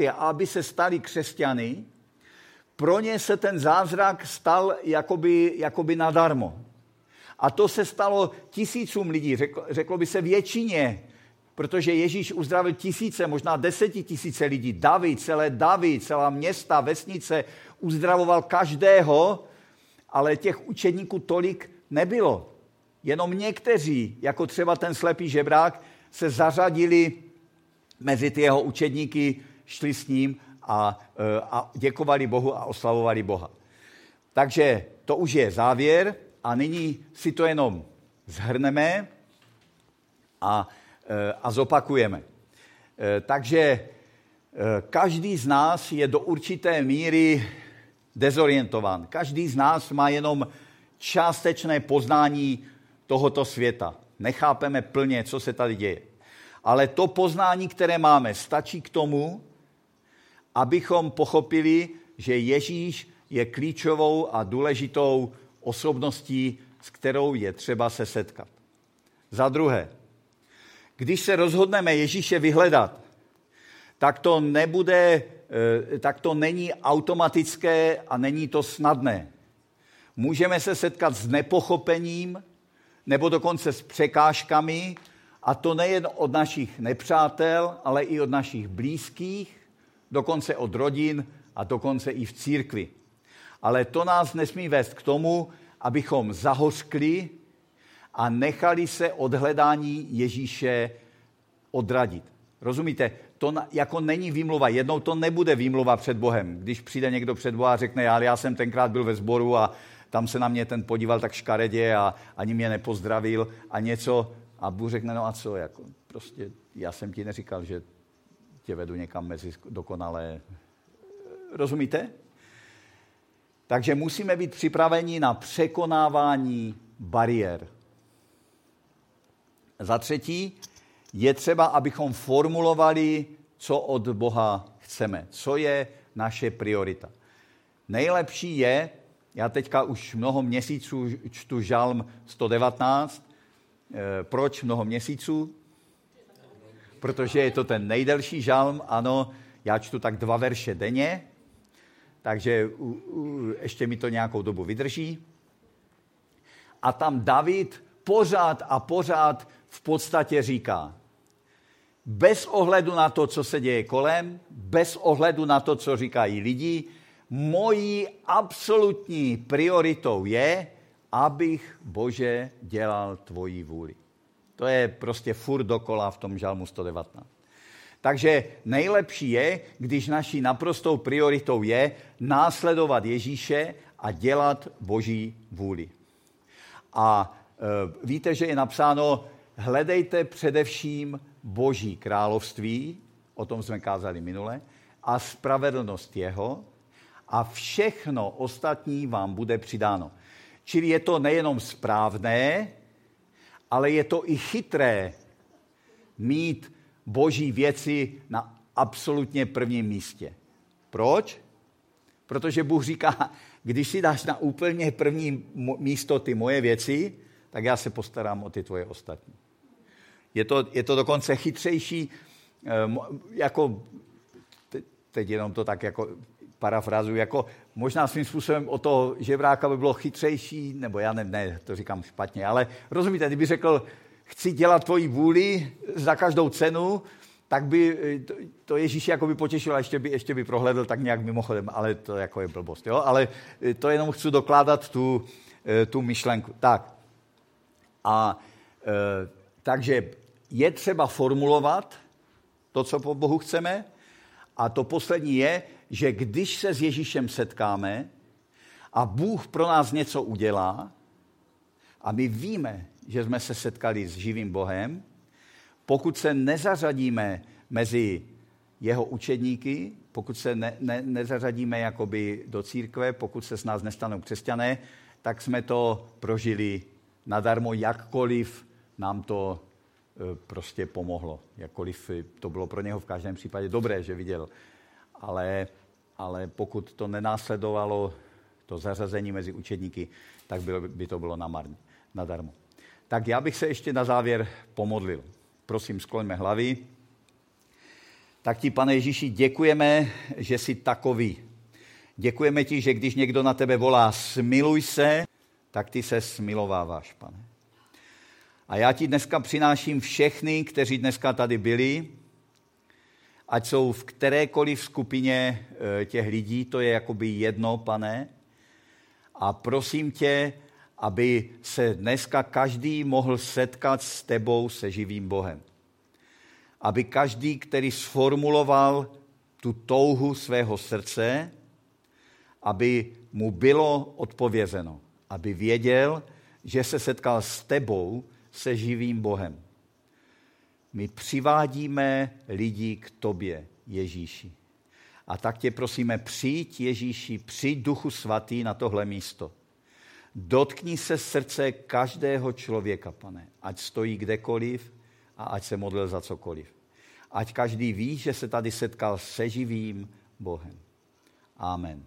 kopty, aby se stali křesťany, pro ně se ten zázrak stal jakoby, jakoby nadarmo. A to se stalo tisícům lidí, řeklo, řeklo by se většině, protože Ježíš uzdravil tisíce, možná desetitisíce lidí. David, celé David, celá města, vesnice, uzdravoval každého, ale těch učedníků tolik nebylo. Jenom někteří, jako třeba ten slepý žebrák, se zařadili mezi ty jeho učedníky, šli s ním a, e, a děkovali Bohu a oslavovali Boha. Takže to už je závěr a nyní si to jenom zhrneme a, e, a zopakujeme. E, takže každý z nás je do určité míry dezorientován. Každý z nás má jenom částečné poznání tohoto světa. Nechápeme plně, co se tady děje. Ale to poznání, které máme, stačí k tomu, abychom pochopili, že Ježíš je klíčovou a důležitou osobností, s kterou je třeba se setkat. Za druhé, když se rozhodneme Ježíše vyhledat, tak to nebude, eh, tak to není automatické a není to snadné. Můžeme se setkat s nepochopením nebo dokonce s překážkami, a to nejen od našich nepřátel, ale i od našich blízkých, dokonce od rodin a dokonce i v církvi. Ale to nás nesmí vést k tomu, abychom zahořkli a nechali se od hledání Ježíše odradit. Rozumíte? To jako není výmluva. Jednou to nebude výmluva před Bohem. Když přijde někdo před Boha a řekne, já, já jsem tenkrát byl ve sboru a tam se na mě ten podíval tak škaredě a ani mě nepozdravil a něco. A Bůh řekne, no a co, jako, prostě já jsem ti neříkal, že tě vedu někam mezi dokonalé. Rozumíte? Takže musíme být připraveni na překonávání bariér. Za třetí, je třeba, abychom formulovali, co od Boha chceme, co je naše priorita. Nejlepší je, já teďka už mnoho měsíců čtu žalm 119. Eh, proč mnoho měsíců? Protože je to ten nejdelší žalm, ano, já čtu tak dva verše denně, takže u, u, ještě mi to nějakou dobu vydrží. A tam David pořád a pořád v podstatě říká, bez ohledu na to, co se děje kolem, bez ohledu na to, co říkají lidi, mojí absolutní prioritou je, abych, Bože, dělal tvoji vůli. To je prostě furt dokola v tom žalmu 119. Takže nejlepší je, když naší naprostou prioritou je následovat Ježíše a dělat Boží vůli. A e, víte, že je napsáno, hledejte především Boží království, o tom jsme kázali minule, a spravedlnost jeho a všechno ostatní vám bude přidáno. Čili je to nejenom správné, ale je to i chytré mít boží věci na absolutně prvním místě. Proč? Protože Bůh říká, když si dáš na úplně první místo ty moje věci, tak já se postarám o ty tvoje ostatní. Je to, je to dokonce chytřejší, ehm, jako, teď jenom to tak jako parafrazu, jako možná svým způsobem o to žebráka by bylo chytřejší, nebo já ne, ne, to říkám špatně, ale rozumíte, kdyby řekl, chci dělat tvoji vůli za každou cenu, tak by to, to Ježíš jako by potěšil a ještě by, ještě by prohledl tak nějak mimochodem, ale to jako je blbost. Jo? Ale to jenom chci dokládat tu, tu myšlenku. Tak. A e, takže je třeba formulovat to, co po Bohu chceme. A to poslední je, že když se s Ježíšem setkáme a Bůh pro nás něco udělá, a my víme, že jsme se setkali s živým Bohem, pokud se nezařadíme mezi jeho učedníky, pokud se ne, ne, nezařadíme jakoby do církve, pokud se s nás nestanou křesťané, tak jsme to prožili nadarmo, jakkoliv nám to e, prostě pomohlo. Jakkoliv to bylo pro něho v každém případě dobré, že viděl. Ale, ale pokud to nenásledovalo to zařazení mezi učedníky, tak by, to bylo namarně, nadarmo. Tak já bych se ještě na závěr pomodlil. Prosím, skloňme hlavy. Tak ti, pane Ježíši, děkujeme, že jsi takový. Děkujeme ti, že když někdo na tebe volá smiluj se, tak ty se smilováváš, pane. A já ti dneska přináším všechny, kteří dneska tady byli, ať jsou v kterékoliv skupině eh, těch lidí, to je jakoby jedno, pane. A prosím tě, aby se dneska každý mohl setkat s tebou, se živým Bohem. Aby každý, který sformuloval tu touhu svého srdce, aby mu bylo odpovězeno, aby věděl, že se setkal s tebou, se živým Bohem. My přivádíme lidi k tobě, Ježíši. A tak tě prosíme, přijď Ježíši, přijď Duchu Svatý na tohle místo. Dotkni se srdce každého člověka, pane, ať stojí kdekoliv a ať se modlil za cokoliv. Ať každý ví, že se tady setkal se živým Bohem. Amen.